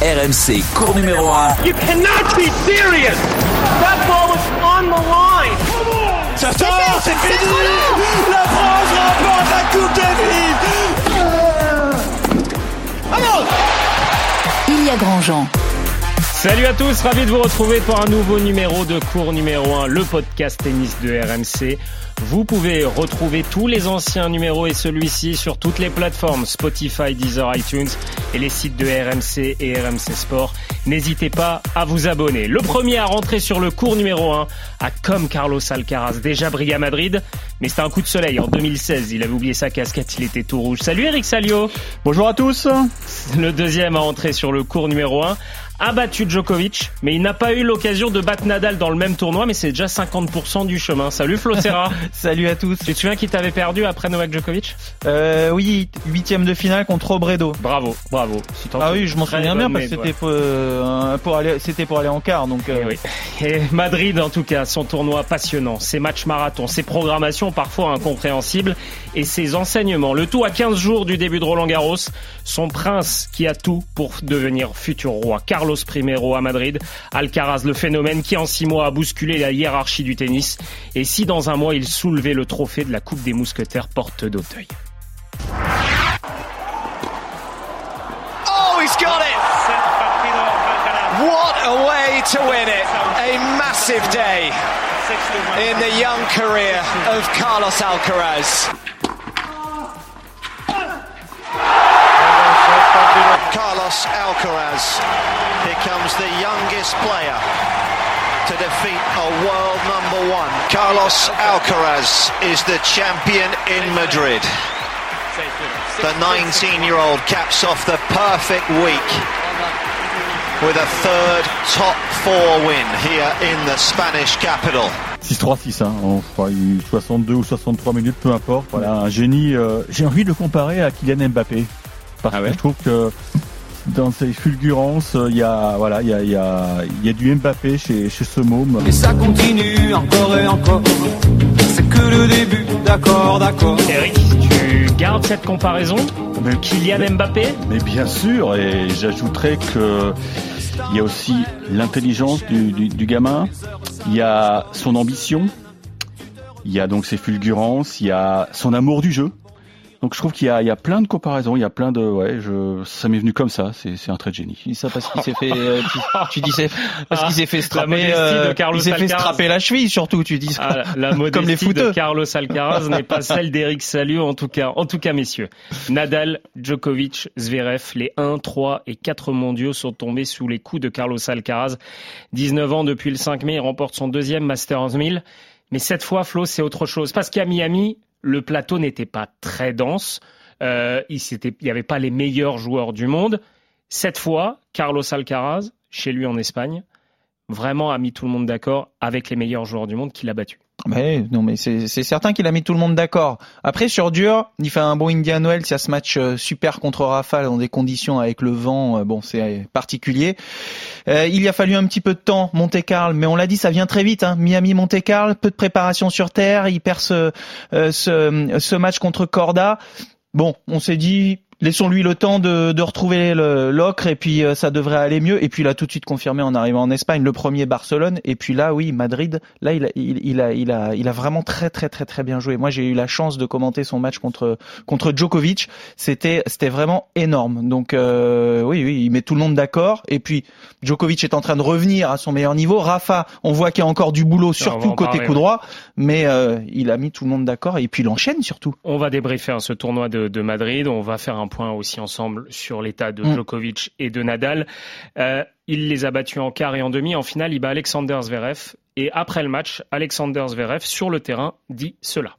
RMC, cours numéro 1. You cannot be serious. That ball was on the line. Ça sort, c'est fini. La France remporte la Coupe Davis. Vamos Ilia Grandjean. Salut à tous, ravi de vous retrouver pour un nouveau numéro de cours numéro 1, le podcast tennis de RMC. Vous pouvez retrouver tous les anciens numéros et celui-ci sur toutes les plateformes Spotify, Deezer, iTunes et les sites de RMC et RMC Sport. N'hésitez pas à vous abonner. Le premier à rentrer sur le cours numéro 1 a comme Carlos Alcaraz déjà brillé à Madrid, mais c'était un coup de soleil en 2016. Il avait oublié sa casquette, il était tout rouge. Salut Eric Salio. Bonjour à tous. Le deuxième à entrer sur le cours numéro 1 a battu Djokovic, mais il n'a pas eu l'occasion de battre Nadal dans le même tournoi, mais c'est déjà 50% du chemin. Salut Flo Serra. Salut à tous. Tu te souviens qui t'avait perdu après Novak Djokovic? Euh, Oui, huitième de finale contre Obredo. Bravo, bravo. ah oui, je m'en souviens bien parce que c'était pour, euh, pour, aller, c'était pour aller en quart. Donc, euh... et, oui. et Madrid, en tout cas, son tournoi passionnant, ses matchs marathons, ses programmations parfois incompréhensibles et ses enseignements. Le tout à 15 jours du début de Roland Garros. Son prince qui a tout pour devenir futur roi. Carlos Primero à Madrid. Alcaraz, le phénomène qui en six mois a bousculé la hiérarchie du tennis. Et si dans un mois il soulevait le trophée de la Coupe des Mousquetaires porte d'Auteuil. Oh, he's got it! What a way to win it! A massive day in the young career of Carlos Alcaraz. Alcaraz becomes the youngest player to defeat a world number one. Carlos Alcaraz is the champion in Madrid. The 19 year old caps off the perfect week with a third top four win here in the Spanish capital. 6-3-6, hein. on fera 62 ou 63 minutes, peu importe. Voilà, un génie. Euh, J'ai envie de le comparer à Kylian Mbappé. Parce ah ouais. que je trouve que dans ses fulgurances, il y a voilà, il y a, il y a, il y a du Mbappé chez, chez ce môme. Et ça continue encore et encore. C'est que le début, d'accord, d'accord. Eric, tu gardes cette comparaison mais, Kylian Mbappé Mais bien sûr, et j'ajouterais que il y a aussi l'intelligence du, du, du gamin, il y a son ambition, il y a donc ses fulgurances, il y a son amour du jeu. Donc je trouve qu'il y a, il y a plein de comparaisons, il y a plein de, ouais, je, ça m'est venu comme ça, c'est, c'est un trait de génie. Dis ça parce qu'il s'est fait, euh, tu, tu, dis c'est parce qu'il s'est fait strapper, euh, il s'est fait strapper la cheville surtout, tu dis. Ah, la modestie comme les de Carlos Alcaraz n'est pas celle d'Eric Salio en tout cas, en tout cas messieurs. Nadal, Djokovic, Zverev, les 1, 3 et 4 mondiaux sont tombés sous les coups de Carlos Alcaraz. 19 ans depuis le 5 mai, il remporte son deuxième Masters 1000. Mais cette fois, Flo, c'est autre chose. Parce qu'à Miami, le plateau n'était pas très dense. Euh, il n'y avait pas les meilleurs joueurs du monde. Cette fois, Carlos Alcaraz, chez lui en Espagne, vraiment a mis tout le monde d'accord avec les meilleurs joueurs du monde qu'il a battu. Non, mais c'est certain qu'il a mis tout le monde d'accord. Après, sur dur, il fait un bon Indian Wells. Il y a ce match super contre Rafa dans des conditions avec le vent. Bon, c'est particulier. Euh, il y a fallu un petit peu de temps, Monte Carlo, mais on l'a dit, ça vient très vite. Hein. Miami, Monte Carlo, peu de préparation sur terre. Il perd ce, euh, ce, ce match contre Corda. Bon, on s'est dit, Laissons-lui le temps de, de retrouver l'ocre et puis euh, ça devrait aller mieux. Et puis il a tout de suite confirmé en arrivant en Espagne le premier Barcelone et puis là oui Madrid. Là il a, il, il, a, il a, il a vraiment très très très très bien joué. Moi j'ai eu la chance de commenter son match contre contre Djokovic. C'était c'était vraiment énorme. Donc euh, oui oui il met tout le monde d'accord. Et puis Djokovic est en train de revenir à son meilleur niveau. Rafa on voit qu'il y a encore du boulot surtout côté coup droit, mais euh, il a mis tout le monde d'accord et puis il enchaîne surtout. On va débriefer hein, ce tournoi de, de Madrid. On va faire un point aussi ensemble sur l'état de Djokovic et de Nadal. Euh, il les a battus en quart et en demi. En finale, il bat Alexander Zverev. Et après le match, Alexander Zverev, sur le terrain, dit cela.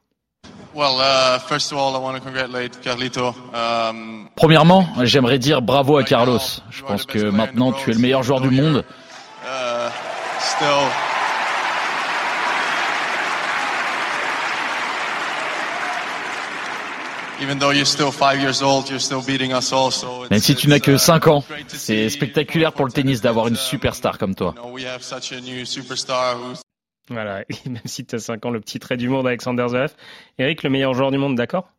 Premièrement, j'aimerais dire bravo à Carlos. Je pense que maintenant tu es le meilleur joueur du monde. Même si tu n'as que 5 ans, c'est spectaculaire pour le tennis d'avoir une superstar comme toi. Voilà, même si tu as 5 ans, le petit trait du monde Alexander Zverev. Eric, le meilleur joueur du monde, d'accord?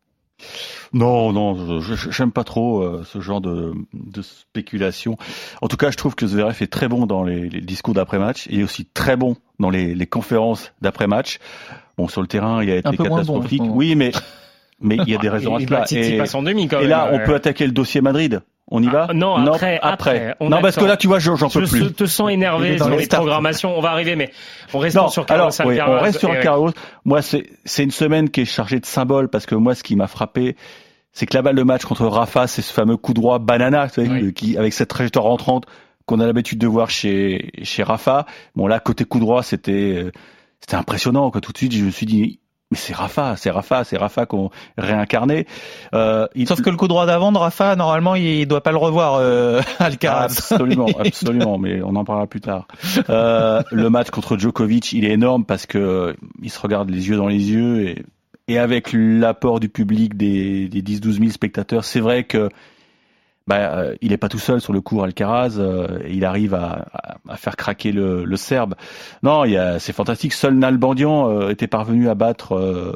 Non, non, j'aime pas trop euh, ce genre de, de, spéculation. En tout cas, je trouve que Zverev est très bon dans les, les discours d'après-match. Il est aussi très bon dans les, les conférences d'après-match. Bon, sur le terrain, il a été catastrophique. oui, mais mais il y a des raisons à cela. Et, demi, quand et là, on peut attaquer le dossier Madrid. On y va ah, Non, après. après. non, parce que là, tu vois, j'en peux plus. Je te sens énervé sur les, programmations. On va arriver, mais on reste sur Carlos alors, oui, On reste sur Carlos. Moi, c'est une semaine qui est chargée de symboles parce que moi, ce qui m'a frappé, c'est que la balle de match contre Rafa, c'est ce fameux coup droit banana, tu sais, qui avec cette trajectoire rentrante qu'on a l'habitude de voir chez chez Rafa. Bon là, côté coup droit, c'était euh, c'était impressionnant. Quoi. Tout de suite, je me suis dit, mais c'est Rafa, c'est Rafa, c'est Rafa qu'on réincarné. Euh, il... Sauf que le coup droit d'avant de Rafa, normalement, il doit pas le revoir, euh, Alcaraz. Absolument, absolument, mais on en parlera plus tard. Euh, le match contre Djokovic, il est énorme parce que il se regarde les yeux dans les yeux et, et avec l'apport du public des, des 10-12 000 spectateurs, c'est vrai que bah, euh, il n'est pas tout seul sur le cours Alcaraz. Euh, il arrive à, à, faire craquer le, le Serbe. Non, c'est fantastique. Seul Nalbandian euh, était parvenu à battre. Euh,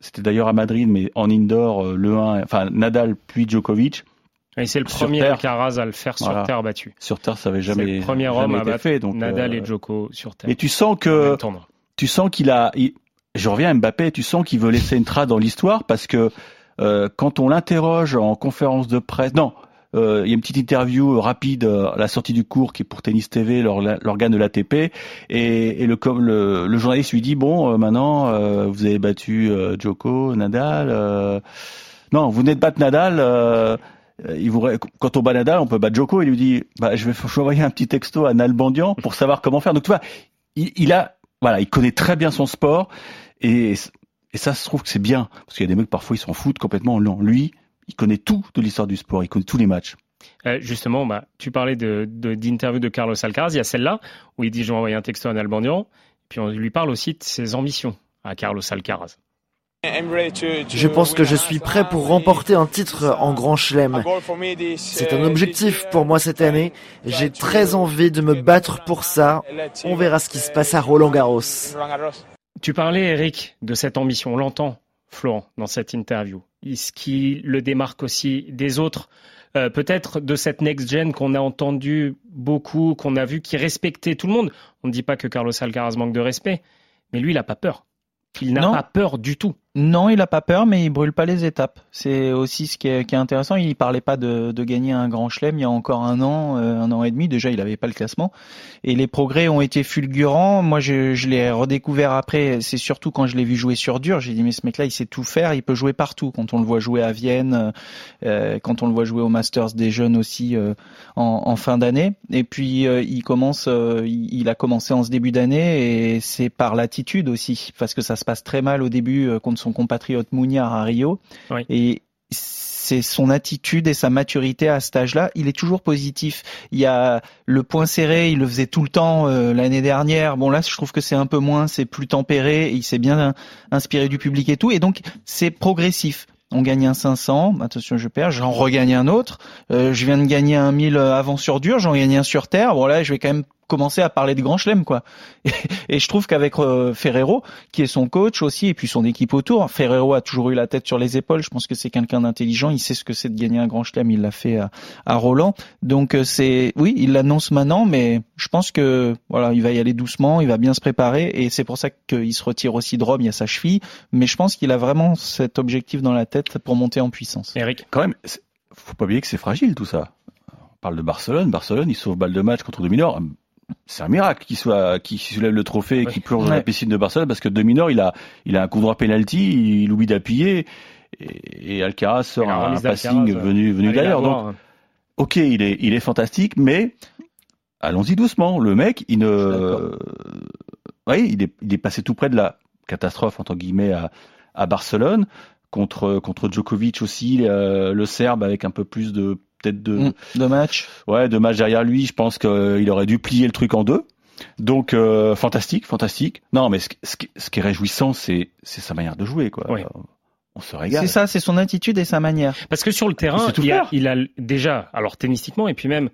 c'était d'ailleurs à Madrid, mais en indoor le 1. Enfin Nadal puis Djokovic. Et c'est le premier Alcaraz à le faire sur terre battue. Sur terre, ça avait jamais. C'est le premier homme à battre fait, donc, Nadal et Djoko sur terre. Et tu sens que tu sens qu'il a. je reviens à Mbappé. Tu sens qu'il veut laisser une trace dans l'histoire parce que quand on l'interroge en conférence de presse, non, euh, il y a une petite interview rapide à la sortie du cours qui est pour Tennis TV, l'organe de l'ATP, et, le, journaliste lui dit bon, euh, maintenant euh, vous avez battu Joko, Nadal, non, vous venez de battre Nadal. Quand on bat Nadal, on peut battre Joko. Il lui dit, bah, je vais envoyer un petit texto à Nalbandian pour savoir comment faire. Donc tu vois, il, il a, voilà, il connaît très bien son sport et, et ça se trouve que c'est bien parce qu'il y a des mecs parfois ils s'en foutent complètement. Non, lui, il connaît tout de l'histoire du sport, il connaît tous les matchs. Euh, justement, bah, tu parlais de, d'interview de, Carlos Alcaraz, il y a celle-là où il dit je vais envoyer un texto à Nalbandian, puis on lui parle aussi de ses ambitions à Carlos Alcaraz. Je pense que je suis prêt pour remporter un titre en Grand Chelem. C'est un objectif pour moi cette année. J'ai très envie de me battre pour ça. On verra ce qui se passe à Roland Garros. Tu parlais, Eric, de cette ambition. On l'entend, Florent, dans cette interview ce qui le démarque aussi des autres. Euh, peut-être de cette next-gen qu'on a entendu beaucoup, qu'on a vu, qui respectait tout le monde? On ne dit pas que Carlos Alcaraz manque de respect, mais lui, il n'a pas peur. Il n'a pas peur du tout. Non, il a pas peur, mais il brûle pas les étapes. C'est aussi ce qui est, qui est, intéressant. Il parlait pas de, de, gagner un grand chelem il y a encore un an, euh, un an et demi. Déjà, il avait pas le classement. Et les progrès ont été fulgurants. Moi, je, je l'ai redécouvert après. C'est surtout quand je l'ai vu jouer sur dur. J'ai dit, mais ce mec-là, il sait tout faire. Il peut jouer partout. Quand on le voit jouer à Vienne, euh, quand on le voit jouer au Masters des jeunes aussi euh, en, en, fin d'année. Et puis, il commence, il, a commencé en ce début d'année et c'est par l'attitude aussi, parce que ça se passe très mal au début contre son compatriote Mouniard à Rio. Et c'est son attitude et sa maturité à cet âge-là. Il est toujours positif. Il y a le point serré, il le faisait tout le temps euh, l'année dernière. Bon là, je trouve que c'est un peu moins, c'est plus tempéré. il s'est bien inspiré du public et tout. Et donc c'est progressif. On gagne un 500, attention je perds, j'en regagne un autre. Euh, je viens de gagner un 1000 avant sur dur, j'en gagne un sur terre. Bon là, je vais quand même commencer à parler de Grand Chelem quoi. Et, je trouve qu'avec euh, Ferrero, qui est son coach aussi, et puis son équipe autour, Ferrero a toujours eu la tête sur les épaules. Je pense que c'est quelqu'un d'intelligent. Il sait ce que c'est de gagner un Grand Chelem. Il l'a fait à, à, Roland. Donc euh, c'est, oui, il l'annonce maintenant, mais je pense que voilà, il va y aller doucement. Il va bien se préparer, et c'est pour ça qu'il se retire aussi de Rome. Il y a sa cheville, mais je pense qu'il a vraiment cet objectif dans la tête pour monter en puissance. Eric, quand même, faut pas oublier que c'est fragile tout ça. On parle de Barcelone. Barcelone, il sauve balle de match contre Dominor c'est un miracle qu'il soit qui soulève le trophée et qui plonge dans la piscine de Barcelone parce que Dominor il a il a un coup droit penalty il oublie d'appuyer et, Alcaraz sort un, passing euh, venu venu d'ailleurs. donc hein. ok il est il est fantastique mais allons-y doucement. Le mec il ne oui il est il est passé tout près de la catastrophe entre guillemets à à Barcelone contre contre Djokovic aussi euh, le Serbe avec un peu plus de peut-être deux, mm. deux matchs. Ouais, deux matchs derrière lui. Je pense qu'il aurait dû plier le truc en deux. Donc euh, fantastique, fantastique. Non, mais ce, ce, qui est réjouissant, c'est c'est sa manière de jouer, quoi. On se régale. C'est ça, c'est son attitude et sa manière. Parce que sur le terrain, il a, il a, déjà, alors tennistiquement, et puis même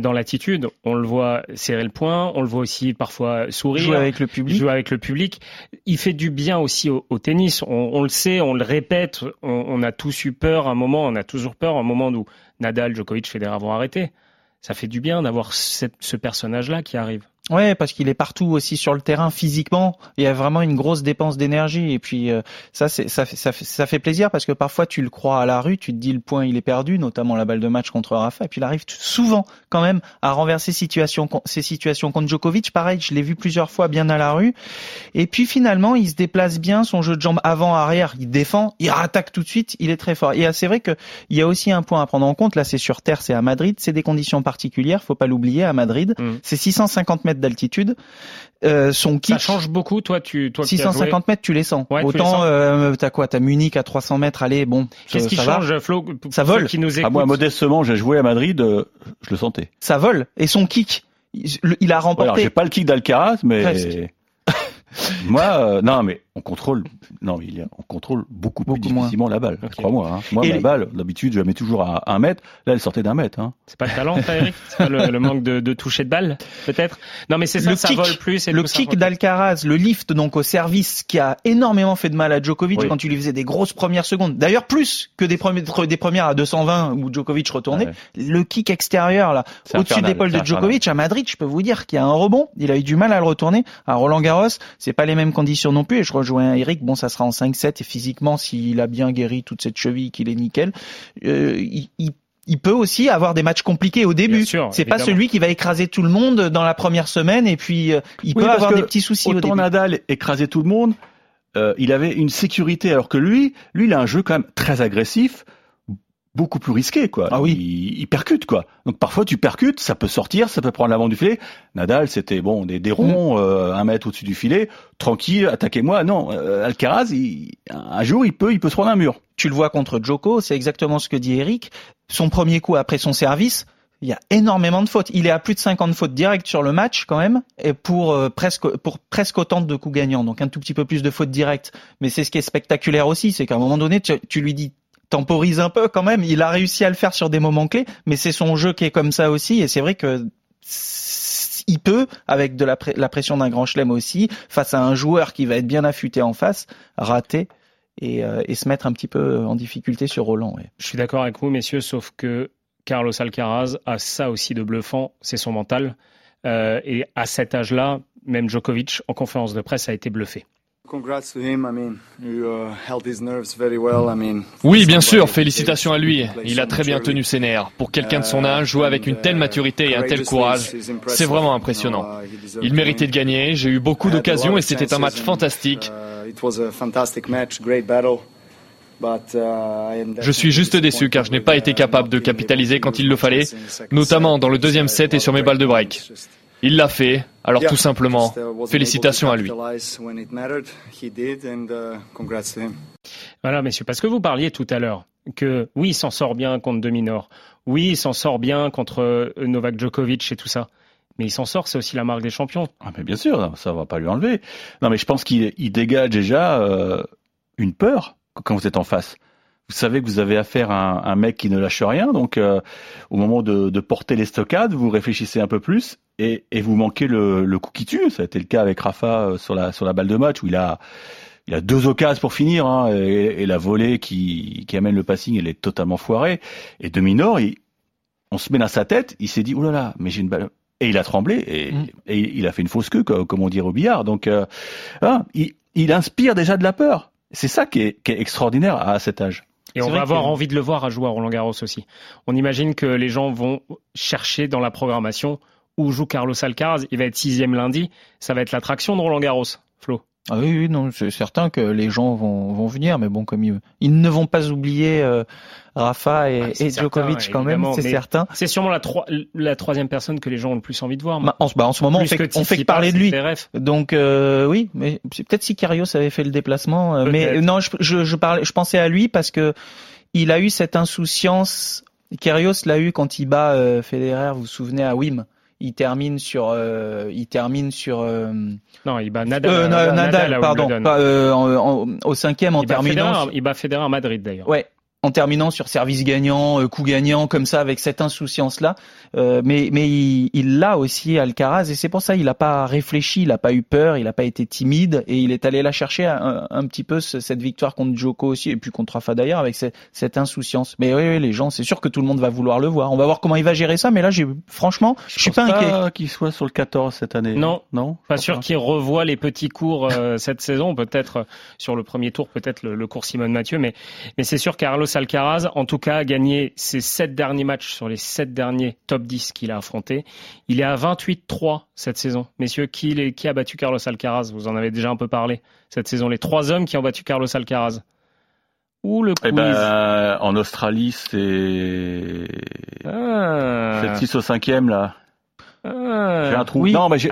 dans l'attitude. On le voit serrer le poing, on le voit aussi parfois sourire. Jouer avec le public. Jouer avec le public. Il fait du bien aussi au, tennis. On, le sait, on le répète. On, a tous eu peur un moment, on a toujours peur un moment où Nadal, Djokovic, Federer vont arrêter. Ça fait du bien d'avoir ce personnage-là qui arrive. Ouais, parce qu'il est partout aussi sur le terrain physiquement. Il y a vraiment une grosse dépense d'énergie et puis euh, ça, c'est ça, ça, ça, fait plaisir parce que parfois tu le crois à la rue, tu te dis le point il est perdu, notamment la balle de match contre Rafa, et puis il arrive souvent quand même à renverser situation, ces situations contre Djokovic. Pareil, je l'ai vu plusieurs fois bien à la rue. Et puis finalement, il se déplace bien, son jeu de jambes avant arrière, il défend, il attaque tout de suite, il est très fort. Et c'est vrai que il y a aussi un point à prendre en compte. Là, c'est sur terre, c'est à Madrid, c'est des conditions particulières, faut pas l'oublier. À Madrid, mmh. c'est 650 mètres d'altitude. Euh, son kick. Ça change beaucoup, toi, tu, toi, 650 mètres, tu les sens. Autant, euh, t'as quoi, t'as Munich à 300 mètres, allez, bon. Qu'est-ce qui change, Flo Ça vole. Qui nous ah, moi, modestement, j'ai joué à Madrid, euh, je le sentais. Ça vole. Et son kick, il, a remporté. Alors, j'ai pas le kick d'Alcaraz, mais. Moi, euh, non, mais on contrôle, non, il on contrôle beaucoup, plus difficilement la balle. Crois-moi. Hein. Moi, la balle, d'habitude, je la mets toujours à un mètre. Là, elle sortait d'un mètre. Hein. C'est pas le talent, Eric? C'est pas le, manque de, de, toucher de balle, peut-être? Non, mais c'est ça, ça vole plus. le kick d'Alcaraz, le lift donc au service, qui a énormément fait de mal à Djokovic quand tu lui faisais des grosses premières secondes. D'ailleurs, plus que des, premières, des premières à 220 où Djokovic retournait. Le kick extérieur là, au-dessus d'épaule de Djokovic à Madrid, je peux vous dire qu'il y a un rebond. Il a eu du mal à le retourner. À Roland Garros, c'est pas les mêmes conditions non plus. Et je rejoins Eric. Bon, ça sera en 5-7 et physiquement, s'il a bien guéri toute cette cheville, qu'il est nickel, euh, il, peut aussi avoir des matchs compliqués au début. C'est pas celui qui va écraser tout le monde dans la première semaine et puis euh, il peut avoir des petits soucis au début. Nadal écraser tout le monde, euh, il avait une sécurité alors que lui, lui il a un jeu quand même très agressif beaucoup plus risqué, quoi. Ah oui. Il, percute, quoi. Donc parfois tu percutes, ça peut sortir, ça peut prendre l'avant du filet. Nadal, c'était bon, des, des ronds, mm. euh, un mètre au-dessus du filet, tranquille, attaquez-moi. Non, euh, Alcaraz, un jour, il peut, il peut se prendre un mur. Tu le vois contre Joko, c'est exactement ce que dit Eric. Son premier coup après son service, il y a énormément de fautes. Il est à plus de 50 fautes directes sur le match quand même, et pour euh, presque pour presque autant de coups gagnants. Donc un tout petit peu plus de fautes directes. Mais c'est ce qui est spectaculaire aussi, c'est qu'à un moment donné, tu, tu lui dis temporise un peu quand même. Il a réussi à le faire sur des moments clés, mais c'est son jeu qui est comme ça aussi. Et c'est vrai que il peut, avec la, pression d'un grand chelem aussi, face à un joueur qui va être bien affûté en face, rater et, euh, se mettre un petit peu en difficulté sur Roland. Je suis d'accord avec vous, messieurs, sauf que Carlos Alcaraz a ça aussi de bluffant, c'est son mental. Euh, et à cet âge-là, même Djokovic, en conférence de presse, a été bluffé. Oui, bien sûr, félicitations à lui. Il a très bien tenu ses nerfs. Pour quelqu'un de son âge, jouer avec une telle maturité et un tel courage, c'est vraiment impressionnant. Il méritait de gagner, j'ai eu beaucoup d'occasions et c'était un match fantastique. Je suis juste déçu car je n'ai pas été capable de capitaliser quand il le fallait, notamment dans le deuxième set et sur mes balles de break. Il l'a fait, alors tout simplement, félicitations à lui. Voilà, messieurs, parce que vous parliez tout à l'heure que oui, il s'en sort bien contre Dominor, oui, il s'en sort bien contre euh, Novak Djokovic et tout ça. Mais il s'en sort, c'est aussi la marque des champions. Ah, mais bien sûr, ça va pas lui enlever. Non, mais je pense qu'il dégage déjà euh, une peur quand vous êtes en face vous savez que vous avez affaire à un, mec qui ne lâche rien, donc euh, au moment de, porter les stockades, vous réfléchissez un peu plus et, vous manquez le, coup qui tue. Ça a été le cas avec Rafa euh, sur la sur la balle de match où il a il a deux occasions pour finir hein, et, la volée qui, qui amène le passing, elle est totalement foirée. Et de Minor, on se met dans sa tête, il s'est dit oh là là, mais j'ai une balle et il a tremblé et, mm. il a fait une fausse queue comme, on dit au billard. Donc euh, hein, il, inspire déjà de la peur. C'est ça qui est, qui est extraordinaire à cet âge. Et on va avoir envie de le voir à jouer à Roland Garros aussi. On imagine que les gens vont chercher dans la programmation où joue Carlos Alcaraz. Il va être sixième lundi. Ça va être l'attraction de Roland Garros, Flo. Ah oui, oui, non, c'est certain que les gens vont, vont venir, mais bon, comme ils, ils ne vont pas oublier euh, Rafa et, ah, Djokovic quand même, c'est certain. C'est sûrement la, la troisième personne que les gens ont le plus envie de voir. Bah, en, bah, en, ce moment, on fait, on fait que parler de lui. Donc euh, oui, mais peut-être si Karios avait fait le déplacement, euh, mais non, je, je, je, parlais, je pensais à lui parce que il a eu cette insouciance. Kyrgios l'a eu quand il bat euh, Federer, vous vous souvenez à Wim il termine sur euh, il termine sur euh, non il bat Nadal, euh, Nadal, pardon pas, au cinquième en terminant il bat Federer à Madrid d'ailleurs. Ouais en terminant sur service gagnant, euh, coup gagnant, comme ça, avec cette insouciance-là. Euh, mais mais il l'a aussi Alcaraz et c'est pour ça il n'a pas réfléchi, il n'a pas eu peur, il n'a pas été timide et il est allé la chercher un, un, petit peu cette victoire contre Joko aussi et puis contre Rafa d'ailleurs avec cette, cette, insouciance. Mais oui, oui les gens, c'est sûr que tout le monde va vouloir le voir. On va voir comment il va gérer ça. Mais là, j'ai franchement, je, suis pas inquiet. Qu'il soit sur le 14 cette année. Non, non, pas sûr qu'il revoie les petits cours euh, cette saison. Peut-être sur le premier tour, peut-être le, le cours Simone Mathieu, mais mais c'est sûr Carlos Alcaraz, en tout cas, a gagné ses sept derniers matchs sur les sept derniers top 10 qu'il a affrontés. Il est à 28-3 cette saison. Messieurs, qui, qui a battu Carlos Alcaraz? Vous en avez déjà un peu parlé cette saison. Les trois hommes qui ont battu Carlos Alcaraz. Ou le eh quiz? ben, En Australie, c'est... Ah. 6 au 5 là. Ah, j'ai un trou. Oui. Non, mais j'ai,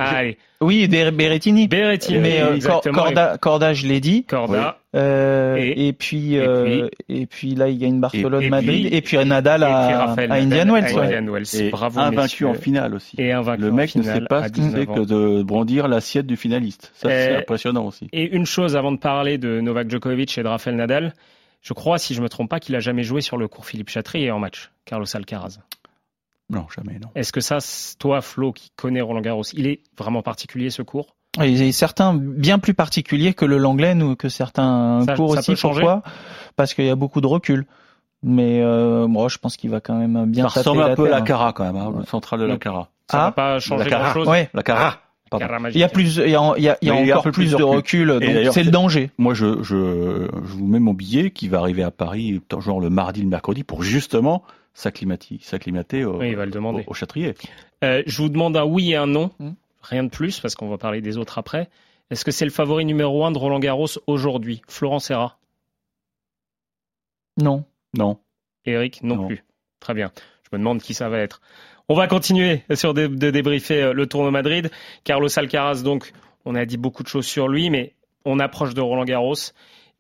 oui, Berrettini. Berrettini. Mais euh, Corda, Corda, je l'ai dit. Corda. Euh, et, et, puis, euh, et, puis, là, il gagne Barcelone, et, Madrid, et puis Nadal à, à Indian Wells. Ouais. Indian Wells. Et Bravo, invaincu en finale aussi. Et invaincu Le mec ne sait pas ce que c'est que de brandir l'assiette du finaliste. Ça, c'est impressionnant aussi. Et une chose avant de parler de Novak Djokovic et de Rafael Nadal, je crois, si je me trompe pas, qu'il a jamais joué sur le cours Philippe Chatrier en match, Carlos Alcaraz. Non, jamais, non. Est-ce que ça, toi, Flo, qui connais Roland Garros, il est vraiment particulier ce cours? Il est certains bien plus particulier que le Langlaine ou que certains cours aussi. Pourquoi? Parce qu'il y a beaucoup de recul. Mais euh, moi, je pense qu'il va quand même bien. Ça ressemble un peu à la Cara quand même, hein, le central de la Cara. Ça ah, va pas changer grand chose. Ouais. La Cara. Il y a plus, il y a, il y a, il y a encore plus, de recul, donc c'est le danger. Moi, je, je, je vous mets mon billet qui va arriver à Paris, genre le mardi, le mercredi, pour justement s'acclimater au, oui, il va le demander. au, Châtrier. Euh, je vous demande un oui et un non, hmm. rien de plus, parce qu'on va parler des autres après. Est-ce que c'est le favori numéro un de Roland Garros aujourd'hui? Florent Serra Non. Non. Eric non, plus. Très bien. Je me demande qui ça va être. On va continuer sur de, de débriefer euh, le tournoi Madrid. Carlos Alcaraz, donc, on a dit beaucoup de choses sur lui, mais on approche de Roland Garros.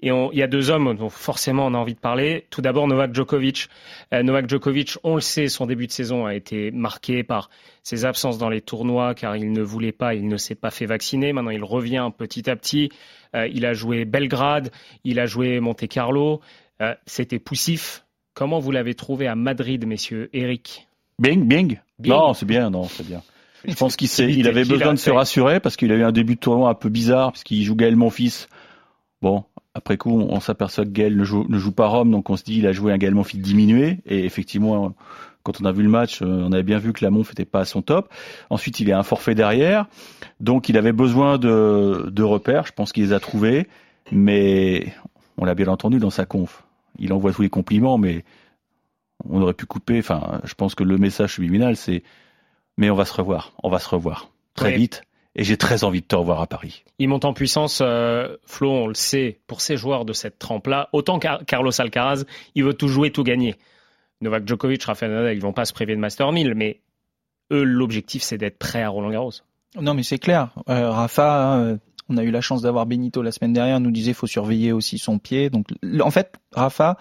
Et il y a deux hommes dont forcément on a envie de parler. Tout d'abord Novak Djokovic. Euh, Novak Djokovic, on le sait, son début de saison a été marqué par ses absences dans les tournois car il ne voulait pas, il ne s'est pas fait vacciner. Maintenant il revient petit à petit. Euh, il a joué Belgrade, il a joué Monte Carlo. Euh, c'était poussif. Comment vous l'avez trouvé à Madrid, messieurs Eric Bing, bing. Non, c'est bien, non, c'est bien. Je pense qu'il il avait besoin de se rassurer parce qu'il a eu un début de tournoi un peu bizarre puisqu'il joue Gaël Monfils. Bon, après coup, on, s'aperçoit que Gaël ne joue, ne joue, pas Rome, donc on se dit il a joué un Gaël Monfils diminué. Et effectivement, quand on a vu le match, euh, on avait bien vu que la Monf n'était pas à son top. Ensuite, il a un forfait derrière, donc il avait besoin de, de repères. Je pense qu'il les a trouvés, mais on l'a bien entendu dans sa conf. Il envoie tous les compliments, mais on aurait pu couper. Enfin, je pense que le message subliminal, c'est mais on va se revoir, on va se revoir très vite et j'ai très envie de te revoir à Paris. Il monte en puissance, euh, Flo, on le sait, pour ces joueurs de cette trempe-là. Autant Carlos Alcaraz, il veut tout jouer, tout gagner. Novak Djokovic, Rafael Nadal, ils vont pas se priver de Master 1000, mais eux, l'objectif, c'est d'être prêt à Roland Garros. Non, mais c'est clair. Euh, Rafa, hein, on a eu la chance d'avoir Benito la semaine dernière, nous disait faut surveiller aussi son pied. Donc, en fait, Rafa,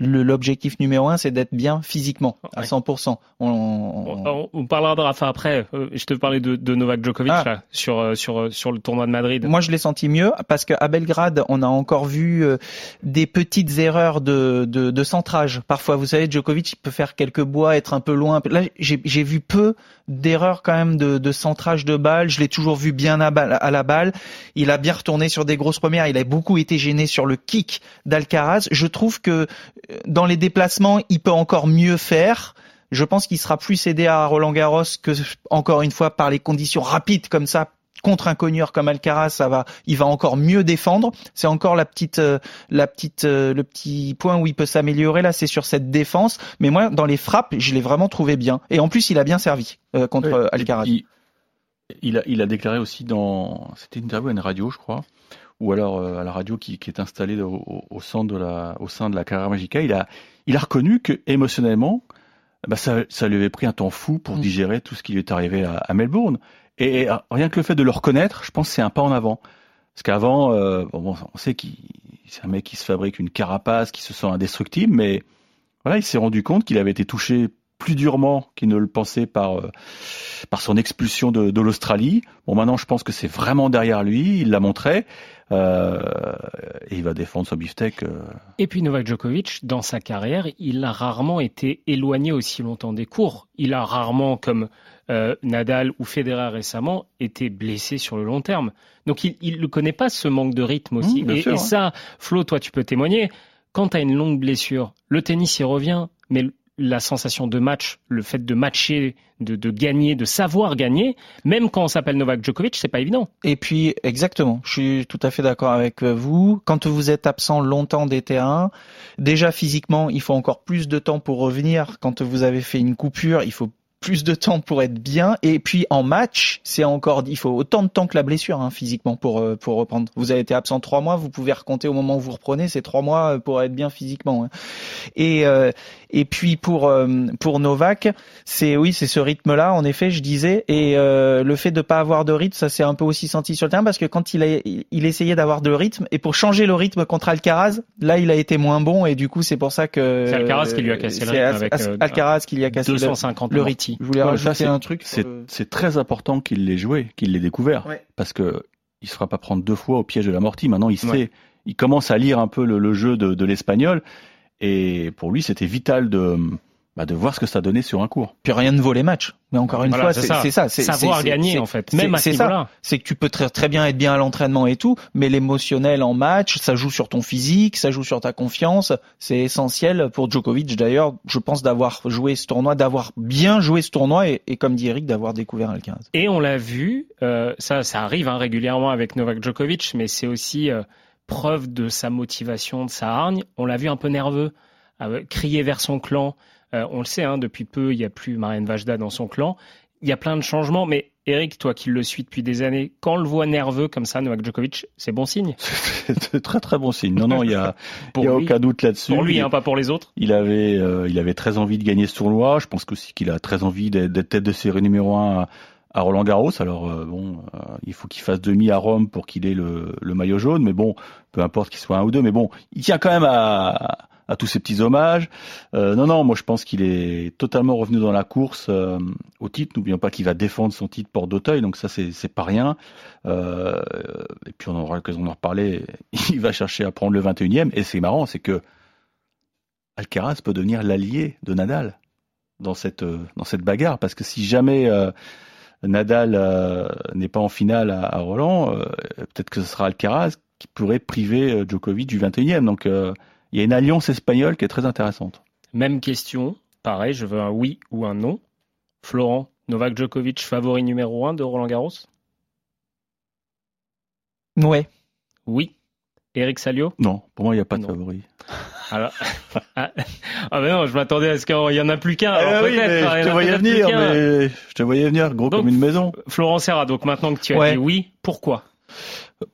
l'objectif numéro un, c'est d'être bien physiquement, à 100%. On, on... parlera de Rafa après. Euh, je te parlais de, de Novak Djokovic ah. là, sur, euh, sur, euh, sur le tournoi de Madrid. Moi, je l'ai senti mieux parce qu'à Belgrade, on a encore vu des petites erreurs de, de, de, centrage. Parfois, vous savez, Djokovic peut faire quelques bois, être un peu loin. Là, j'ai vu peu d'erreurs quand même de, de centrage de balle. Je l'ai toujours vu bien à, à, la balle. Il a bien retourné sur des grosses premières. Il a beaucoup été gêné sur le kick d'Alcaraz. Je trouve que dans les déplacements, il peut encore mieux faire. Je pense qu'il sera plus aidé à Roland Garros que, encore une fois, par les conditions rapides comme ça contre un cogneur comme Alcaraz, ça va, il va encore mieux défendre. C'est encore la petite, euh, la petite, euh, le petit point où il peut s'améliorer là, c'est sur cette défense. Mais moi, dans les frappes, je l'ai vraiment trouvé bien. Et en plus, il a bien servi euh, contre Alcaraz. Il, a, il a déclaré aussi dans, c'était une interview à une radio, je crois, ou alors euh, à la radio qui, qui est installée au, au, centre de la, au sein de la carrière Magica, il a, il a reconnu que émotionnellement, bah ça, ça lui avait pris un temps fou pour mm. digérer tout ce qui lui est arrivé à, à Melbourne. Et, rien que le fait de le reconnaître, je pense que c'est un pas en avant. Parce qu'avant, euh, bon, on sait qu'il c'est un mec qui se fabrique une carapace, qui se sent indestructible, mais voilà, il s'est rendu compte qu'il avait été touché plus durement qu'il ne le pensait par euh, par son expulsion de, de l'Australie. Bon, maintenant, je pense que c'est vraiment derrière lui. Il l'a montré. Euh, et il va défendre son beefsteak. Euh. Et puis Novak Djokovic, dans sa carrière, il a rarement été éloigné aussi longtemps des cours. Il a rarement, comme euh, Nadal ou Federer récemment, été blessé sur le long terme. Donc il ne connaît pas ce manque de rythme aussi. Mmh, et, et, ça, Flo, toi tu peux témoigner. Quand tu as une longue blessure, le tennis y revient, mais la sensation de match, le fait de matcher, de, de gagner, de savoir gagner, même quand on s'appelle Novak Djokovic, c'est pas évident. Et puis, exactement, je suis tout à fait d'accord avec vous. Quand vous êtes absent longtemps des terrains, déjà physiquement, il faut encore plus de temps pour revenir. Quand vous avez fait une coupure, il faut plus de temps pour être bien. Et puis en match, c'est encore, il faut autant de temps que la blessure hein, physiquement pour euh, pour reprendre. Vous avez été absent trois mois, vous pouvez recompter au moment où vous reprenez, c'est trois mois euh, pour être bien physiquement. Hein. Et euh, et puis pour pour Novak, c'est oui, c'est ce rythme-là. En effet, je disais. Et le fait de pas avoir de rythme, ça s'est un peu aussi senti sur le terrain parce que quand il a il essayait d'avoir de rythme et pour changer le rythme contre Alcaraz, là il a été moins bon et du coup c'est pour ça que c'est Alcaraz qui lui a cassé le rythme avec Alcaraz qui lui a cassé 250 le, le rythme. Je voulais rajouter un truc. C'est très important qu'il l'ait joué, qu'il l'ait découvert, ouais. parce que il se fera pas prendre deux fois au piège de la mortie. Maintenant, il sait, ouais. il commence à lire un peu le, le jeu de, de l'espagnol, et pour lui, c'était vital de bah, de voir ce que ça donnait sur un cours. Puis rien ne vaut les matchs. Mais encore une voilà, fois, c'est ça. C'est savoir gagner en fait. Même à ce ça. C'est que tu peux très, très bien être bien à l'entraînement et tout, mais l'émotionnel en match, ça joue sur ton physique, ça joue sur ta confiance. C'est essentiel pour Djokovic d'ailleurs. Je pense d'avoir joué ce tournoi, d'avoir bien joué ce tournoi et, et comme dit Eric, d'avoir découvert le 15. Et on l'a vu, euh, ça, ça arrive hein, régulièrement avec Novak Djokovic, mais c'est aussi euh, preuve de sa motivation, de sa hargne. On l'a vu un peu nerveux, euh, crier vers son clan. Euh, on le sait, hein, depuis peu, il n'y a plus Marianne Vajda dans son clan. Il y a plein de changements, mais Eric, toi qui le suis depuis des années, quand on le voit nerveux comme ça, Novak Djokovic, c'est bon signe? C'est très très bon signe. Non, non, il y a, y a aucun doute là-dessus. Pour lui, hein, pas pour les autres. Il avait, euh, il avait très envie de gagner ce tournoi. Je pense aussi qu'il a très envie d'être tête de série numéro un à, à Roland Garros. Alors euh, bon, euh, il faut qu'il fasse demi à Rome pour qu'il ait le, le, maillot jaune, mais bon, peu importe qu'il soit un ou deux, mais bon, il tient quand même à à tous ces petits hommages. Euh, non, non, moi je pense qu'il est totalement revenu dans la course euh, au titre. N'oublions pas qu'il va défendre son titre porte d'Auteuil, donc ça c'est pas rien. Euh, et puis on aura l'occasion d'en reparler. Il va chercher à prendre le 21e. Et c'est marrant, c'est que Alcaraz peut devenir l'allié de Nadal dans cette dans cette bagarre, parce que si jamais Nadal n'est pas en finale à, à Roland, peut-être que ce sera Alcaraz qui pourrait priver Djokovic du 21e. Donc il y a une alliance espagnole qui est très intéressante. Même question, pareil, je veux un oui ou un non. Florent, Novak Djokovic, favori numéro 1 de Roland Garros? Ouais. Oui. Eric Salio? Non, pour moi, il n'y a pas de non. favori. Alors, ah, ah ben non, je m'attendais à ce qu'il y en a plus qu'un. Ah oui, je te voyais venir, mais je te voyais venir, gros donc, comme une maison. Florent Serra, donc maintenant que tu as ouais. dit oui, pourquoi?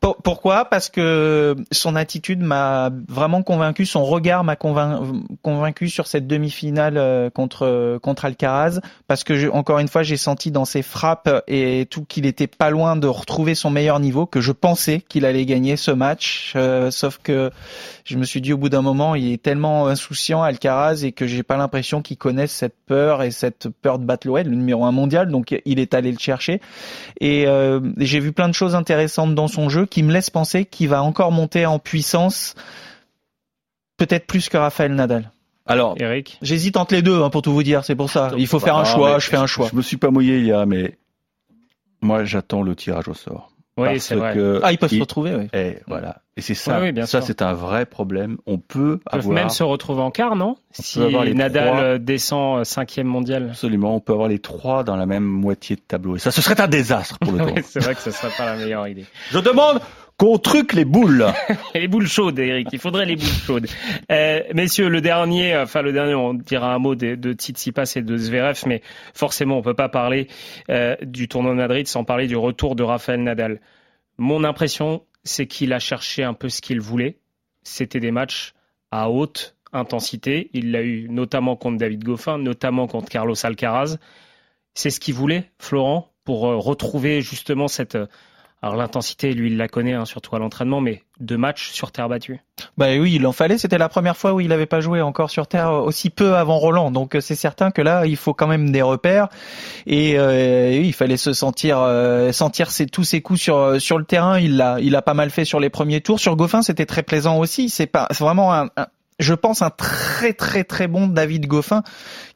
Pourquoi? Parce que son attitude m'a vraiment convaincu, son regard m'a convaincu sur cette demi-finale euh, contre contre Alcaraz. Parce que je, encore une fois, j'ai senti dans ses frappes et tout qu'il était pas loin de retrouver son meilleur niveau, que je pensais qu'il allait gagner ce match. Euh, sauf que je me suis dit au bout d'un moment, il est tellement insouciant Alcaraz et que j'ai pas l'impression qu'il connaisse cette peur et cette peur de battre l'Oued, le numéro un mondial. Donc il est allé le chercher. Et euh, j'ai vu plein de choses intéressantes dans son jeu jeu qui me laisse penser qu'il va encore monter en puissance, peut-être plus que Raphaël Nadal. Alors, Eric, j'hésite entre les deux hein, pour tout vous dire. C'est pour ça. Il faut faire un choix. Je fais un choix. Je me suis pas mouillé il y a, mais moi j'attends le tirage au sort. Oui, c'est vrai. Que ah, ils peuvent il... se retrouver, oui. Et voilà. Et c'est ça. Oui, oui, ça, c'est un vrai problème. On peut ils avoir. même se retrouver en quart, non Si Nadal trois... descend cinquième mondial. Absolument. On peut avoir les trois dans la même moitié de tableau. Et ça, ce serait un désastre pour le tour. c'est vrai que ce serait pas la meilleure idée. Je demande qu'on truque les boules. les boules chaudes, Eric. Il faudrait les boules chaudes. Euh, messieurs, le dernier, enfin le dernier, on dira un mot de, de Tsitsipas et de Zverev, mais forcément, on peut pas parler euh, du tournoi de Madrid sans parler du retour de Rafael Nadal. Mon impression, c'est qu'il a cherché un peu ce qu'il voulait. C'était des matchs à haute intensité. Il l'a eu notamment contre David Goffin, notamment contre Carlos Alcaraz. C'est ce qu'il voulait, Florent, pour retrouver justement cette Alors l'intensité, lui, il la connaît, hein, surtout à l'entraînement, mais deux matchs sur terre battue. Bah oui, il en fallait. C'était la première fois où il n'avait pas joué encore sur terre aussi peu avant Roland. Donc c'est certain que là, il faut quand même des repères. Et euh, il fallait se sentir euh, sentir tous ses coups sur le terrain. Il l'a a pas mal fait sur les premiers tours. Sur Goffin, c'était très plaisant aussi. C'est pas c'est vraiment un, je pense, un très très très bon David Goffin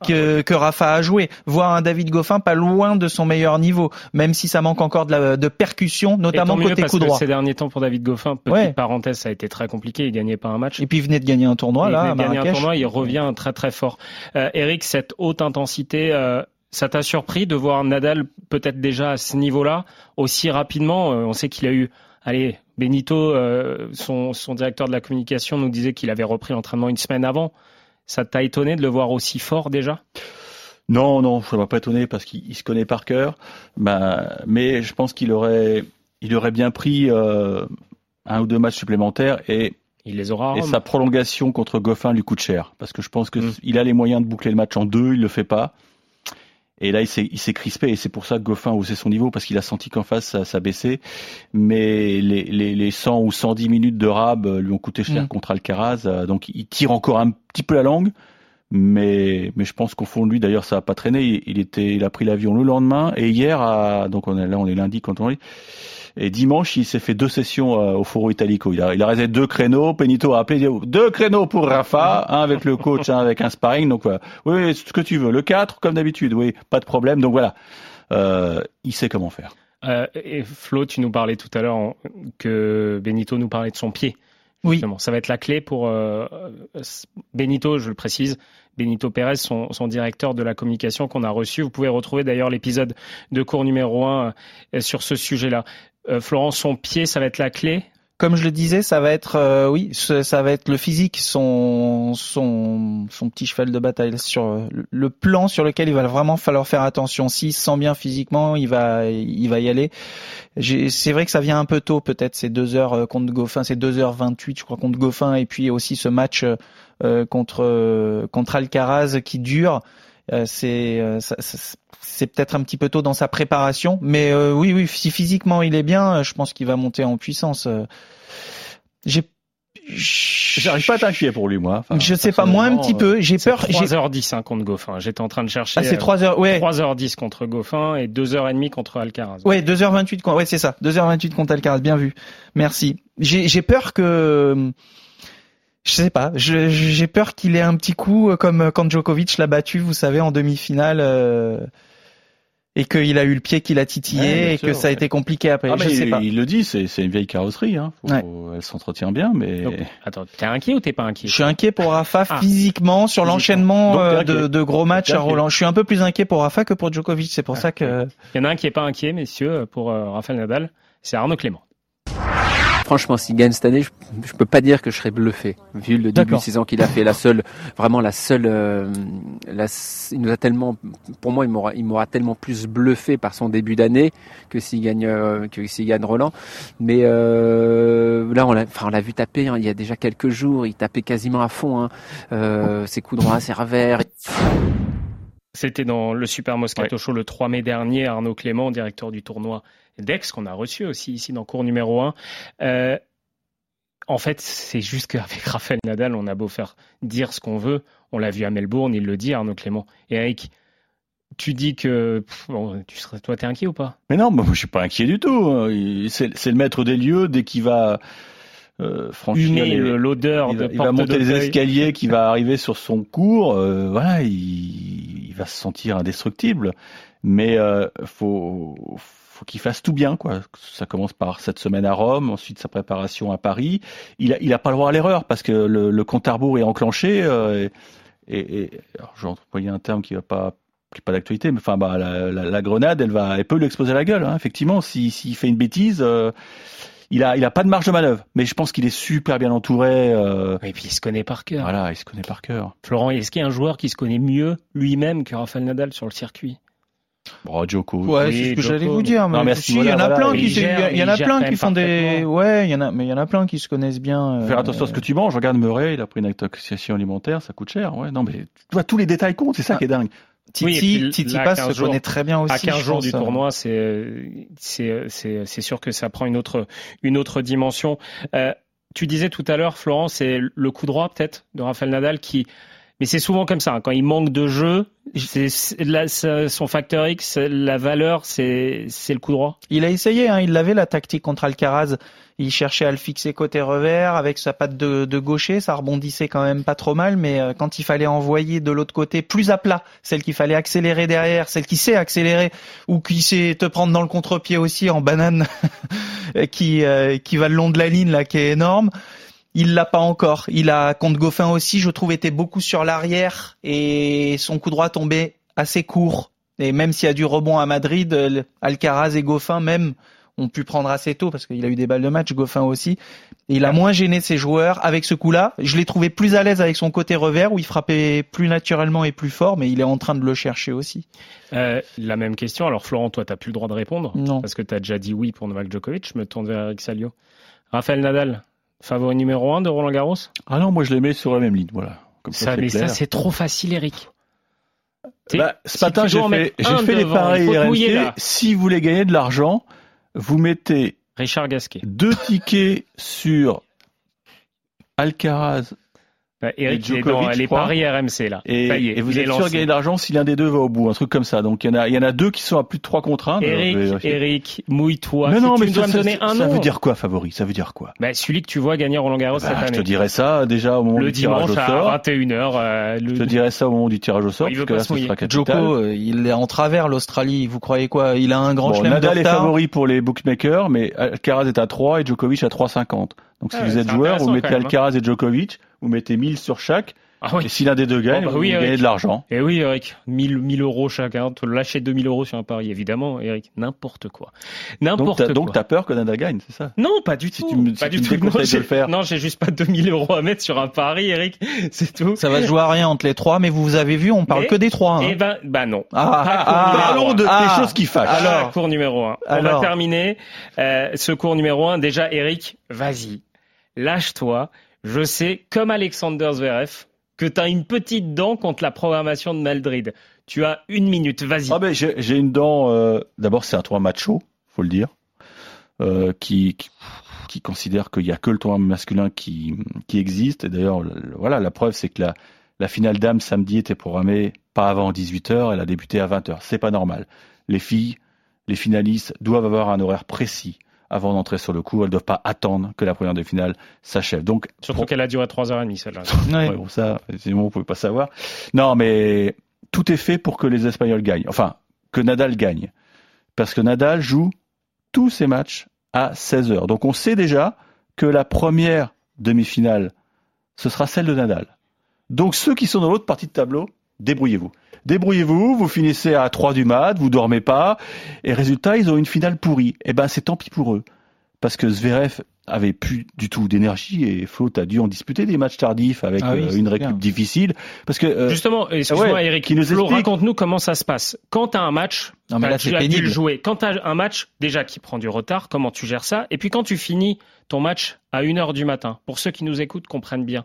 que, que Rafa a joué. Voir un David Goffin pas loin de son meilleur niveau, même si ça manque encore de, la, de percussion, notamment côté coup droit. ces derniers temps pour David Goffin, petite parenthèse, ça a été très compliqué. Il gagnait pas un match. Et puis il venait de gagner un tournoi il là. Il gagner un tournoi, il revient très très fort. Euh, Eric, cette haute intensité. Euh, ça t'a surpris de voir Nadal peut-être déjà à ce niveau-là aussi rapidement? Euh, On sait qu'il a eu allez, Benito, euh, son, directeur de la communication, nous disait qu'il avait repris l'entraînement une semaine avant. Ça t'a étonné de le voir aussi fort déjà? Non, non, ça m'a pas étonné parce qu'il se connaît par cœur. Ben, mais je pense qu'il aurait, il aurait bien pris euh, un ou deux matchs supplémentaires et il les aura. Et sa prolongation contre Goffin lui coûte cher parce que je pense que mm. il a les moyens de boucler le match en deux, il le fait pas. Et là, il s'est, crispé et c'est pour ça que Goffin a haussé son niveau parce qu'il a senti qu'en face, ça, ça baissait. Mais les, les, les 100 ou 110 minutes de rab euh, lui ont coûté cher mm. contre Alcaraz. Euh, donc, il tire encore un petit peu la langue. Mais, mais je pense qu'au fond de lui, d'ailleurs, ça n'a pas traîné. Il, était, il a pris l'avion le lendemain et hier, à, donc on est là, on est lundi quand on dit et dimanche, il s'est fait deux sessions euh, au Foro Italico. Il a, il a réservé deux créneaux. Penito a appelé deux créneaux pour Rafa, un avec le coach, un avec un sparring. Donc voilà. Oui, ce que tu veux. Le 4, comme d'habitude. Oui, pas de problème. Donc voilà. Euh, il sait comment faire. Euh, et Flo, tu nous parlais tout à l'heure que Benito nous parlait de son pied. Oui. Ça va être la clé pour euh, Benito, je le précise, Benito Pérez, son, directeur de la communication qu'on a reçu. Vous pouvez retrouver d'ailleurs l'épisode de cours numéro 1 sur ce sujet-là. Euh, Florence, son pied, ça va être la clé comme je le disais, ça va être euh, oui, ça va être le physique, son son son petit cheval de bataille sur le plan sur lequel il va vraiment falloir faire attention. S'il se sent bien physiquement, il va il va y aller. C'est vrai que ça vient un peu tôt, peut-être ces deux heures euh, contre Goffin, c'est 2h28 je crois contre Goffin et puis aussi ce match contre contre Alcaraz qui dure. C'est c'est peut-être un petit peu tôt dans sa préparation, mais euh, oui, oui, si physiquement il est bien, je pense qu'il va monter en puissance. Euh. J'ai J'arrive pas à t'inquiéter pour lui, moi. Enfin, je sais pas, moi un petit peu. J'ai peur. 3h10 hein, contre Goffin. J'étais en train de chercher. Ah, c'est 3h, ouais. 3h10 contre Goffin et 2h30 contre Alcaraz. Ouais, 2h28 contre, ouais, c'est ça. 2h28 contre Alcaraz. Bien vu. Merci. J'ai peur que, je sais pas, j'ai peur qu'il ait un petit coup comme quand Djokovic l'a battu, vous savez, en demi-finale. Euh et qu'il a eu le pied qu'il a titillé et que ça a été compliqué après. Ah, je sais pas. Il le dit, c'est une vieille carrosserie. Hein. Elle s'entretient bien, mais. attends, t'es inquiet ou t'es pas inquiet? Je suis inquiet pour Rafa ah. physiquement sur l'enchaînement euh, de, de, gros matchs à Roland. Je suis un peu plus inquiet pour Rafa que pour Djokovic. C'est pour ça que. Il y en a un qui est pas inquiet, messieurs, pour euh, Rafael Nadal. C'est Arnaud Clément. Franchement, s'il gagne cette année, je, je, peux pas dire que je serais bluffé. Vu le début de saison qu'il a fait, la seule, vraiment la seule, euh, la, il nous a tellement, pour moi, il m'aura, il m'aura tellement plus bluffé par son début d'année que s'il gagne, euh, que s'il gagne Roland. Mais euh, là, on l'a, enfin, on l'a vu taper. Hein, il y a déjà quelques jours, il tapait quasiment à fond. Hein, euh, ses coups droits, ses revers. C'était dans le Super Moscato Show le 3 mai dernier. Arnaud Clément, directeur du tournoi Dex, qu'on a reçu aussi ici dans cours numéro 1. Euh, en fait, c'est juste qu'avec Raphaël Nadal, on a beau faire dire ce qu'on veut. On l'a vu à Melbourne, il le dit, Arnaud Clément. Et Eric, tu dis que bon, tu serais, toi, t'es inquiet ou pas? Mais non, moi, je suis pas inquiet du tout. Hein. C'est le maître des lieux dès qu'il va euh, franchir l'odeur. Il, il, va monter les escaliers, qui va arriver sur son cours. Euh, voilà, il, il, va se sentir indestructible. Mais euh, faut qu'il fasse tout bien, quoi. Ça commence par cette semaine à Rome, ensuite sa préparation à Paris. Il a, pas le droit à l'erreur parce que le, compte à rebours est enclenché. Euh, et, et employé un terme qui va pas d'actualité, mais enfin, bah, la, grenade, elle peut lui exploser la gueule. Hein, effectivement, s'il si, fait une bêtise. Euh, il a, il a pas de marge de manœuvre, mais je pense qu'il est super bien entouré. Euh... Et puis il se connaît par cœur. Voilà, il se connaît par cœur. Florent, est-ce qu'il y a un joueur qui se connaît mieux lui-même que Rafael Nadal sur le circuit? Bon, Joko. Ouais, c'est ce que j'allais vous dire. Mais merci, il y en a plein qui, il y en a plein qui font des, ouais, il y en a, mais il y en a plein qui se connaissent bien. Faire attention à ce que tu manges. Regarde Murray, il a pris une intoxication alimentaire, ça coûte cher. Ouais, non, mais tu vois, tous les détails comptent, c'est ça ah. qui est dingue. Titi, oui, Titi Pass se connaît très bien aussi. À 15 jours du hein. tournoi, c'est c'est sûr que ça prend une autre une autre dimension. Euh, tu disais tout à l'heure, Florent, c'est le coup droit peut-être de Rafael Nadal qui mais c'est souvent comme ça. Hein. Quand il manque de jeu, c'est son facteur X, la valeur, c'est le coup droit. Il a essayé, hein, il l'avait la tactique contre Alcaraz. Il cherchait à le fixer côté revers avec sa patte de, de gaucher, ça rebondissait quand même pas trop mal. Mais euh, quand il fallait envoyer de l'autre côté, plus à plat, celle qu'il fallait accélérer derrière, celle qui sait accélérer ou qui sait te prendre dans le contre-pied aussi en banane, qui euh, qui va le long de la ligne là, qui est énorme. Il l'a pas encore. Il a contre Goffin aussi, je trouve, était beaucoup sur l'arrière et son coup droit tombait assez court. Et même s'il y a du rebond à Madrid, euh, Alcaraz et Goffin même ont pu prendre assez tôt parce qu'il a eu des balles de match, Goffin aussi. Et il a moins gêné ses joueurs avec ce coup-là. Je l'ai trouvé plus à l'aise avec son côté revers où il frappait plus naturellement et plus fort, mais il est en train de le chercher aussi. Euh, la même question. Alors Florent, toi, t'as plus le droit de répondre non. parce que tu as déjà dit oui pour Novak Djokovic. Je me tourne vers Eric Salio. Raphaël Nadal, Favori numéro 1 de Roland Garros? Ah non, moi je les mets sur la même ligne, voilà. Comme ça, mais ça c'est trop facile, Eric. Bah, ce matin, j'ai fait, fait les paris RMC. Si vous voulez gagner de l'argent, vous mettez Richard Gasquet. deux tickets sur Alcaraz bah, Eric, est dans les paris RMC là. Et, et vous êtes sûr de gagner de l'argent si l'un des deux va au bout, un truc comme ça. Donc il y en a, il y en a deux qui sont à plus de 3 contre 1. Eric, Eric, mouille-toi. Mais non, mais ça, me donner un ça veut dire quoi, favori? Ça veut dire quoi? Bah, celui que tu vois gagner Roland Garros bah, cette année. Je te dirais ça déjà au moment du tirage au sort. à 21h. Euh, le... Je te dirais ça au moment du tirage au sort. Il parce que là, ce Joko, euh, il est en travers l'Australie. Vous croyez quoi? Il a un grand bon, Nadal est favori pour les bookmakers, mais Alcaraz est à 3 et Djokovic à 3,50. Donc si ah vous êtes joueur, vous mettez Alcaraz et Djokovic, vous mettez 1000 sur chaque. Ah oui. Et si l'un des deux gagne, bah vous gagnez de l'argent. Et oui, Eric, 1000, 1000 euros chacun. Tu lâcher 2000 euros sur un pari, évidemment, Eric. N'importe quoi. N'importe quoi. Donc t'as peur que Nadal gagne, c'est ça? Non, pas du tout. tu pas du tout. Non, de le faire. non, j'ai juste pas 2000 euros à mettre sur un pari, Eric. C'est tout. Ça va se jouer à rien entre les trois, mais vous avez vu, on parle que des trois. Hein. Eh ben, bah non. Ah, ah, ah parlons de ah, des choses qui fâchent. Alors, cours numéro 1. On va terminer euh, ce cours numéro 1. Déjà, Eric, vas-y. Lâche-toi. Je sais, comme Alexander Zverev, que tu as une petite dent contre la programmation de Madrid. Tu as une minute, vas-y. Ah j'ai une dent. Euh, d'abord, c'est un tournoi macho, faut le dire, euh, qui, qui, considère qu'il y a que le tournoi masculin qui qui existe. Et d'ailleurs, voilà, la preuve, c'est que la la finale dame samedi était programmée pas avant 18h, elle a débuté à 20h. C'est pas normal. Les filles, les finalistes doivent avoir un horaire précis avant d'entrer sur le coup. Elles ne doivent pas attendre que la première de finale s'achève. Donc surtout qu'elle a duré 3h30 celle-là. ouais. bon, ça, sinon vous pouvez pas savoir. Non, mais tout est fait pour que les Espagnols gagnent. Enfin, que Nadal gagne, parce que Nadal joue tous ses matchs à 16 h Donc on sait déjà que la première demi-finale, ce sera celle de Nadal. Donc ceux qui sont dans l'autre partie de tableau, débrouillez-vous. Débrouillez-vous, vous finissez à 3 du mat, vous dormez pas, et résultat, ils ont une finale pourrie. Eh ben, c'est tant pis pour eux. Parce que Zverev avait plus du tout d'énergie et Flo a dû en disputer des matchs tardifs avec ah euh, une récup difficile. Parce que euh, justement excuse-moi Eric. nous Flo raconte-nous comment ça se passe. Quand tu as un match non, mais là, tu as dû le jouer. Quand tu as un match déjà qui prend du retard comment tu gères ça? Et puis quand tu finis ton match à 1h du matin pour ceux qui nous écoutent comprennent bien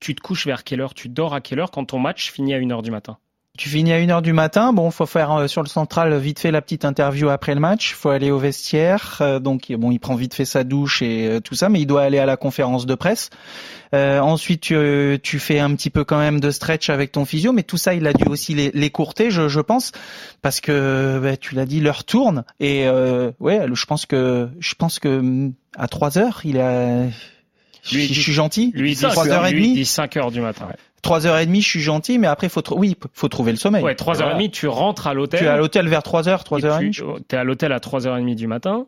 tu te couches vers quelle heure? Tu dors à quelle heure quand ton match finit à 1h du matin? Tu finis à 1h du matin, bon, faut faire euh, sur le central vite fait la petite interview après le match, faut aller au vestiaire, euh, donc bon, il prend vite fait sa douche et euh, tout ça, mais il doit aller à la conférence de presse. ensuite, tu, fais un petit peu quand même de stretch avec ton physio, mais tout ça, il a dû aussi l'écourter, je, pense, parce que bah, tu l'as dit, l'heure tourne. Et ouais, je pense que je pense que à 3 heures, il a lui, je, suis gentil. Lui, 3h30. Lui, dit 5 heures du matin. 3h30, je suis gentil, mais après, faut, oui, faut trouver le sommeil. Ouais, 3h30, tu rentres à l'hôtel. Tu es à l'hôtel vers 3h, 3h30. Tu es à l'hôtel à 3h30 du matin.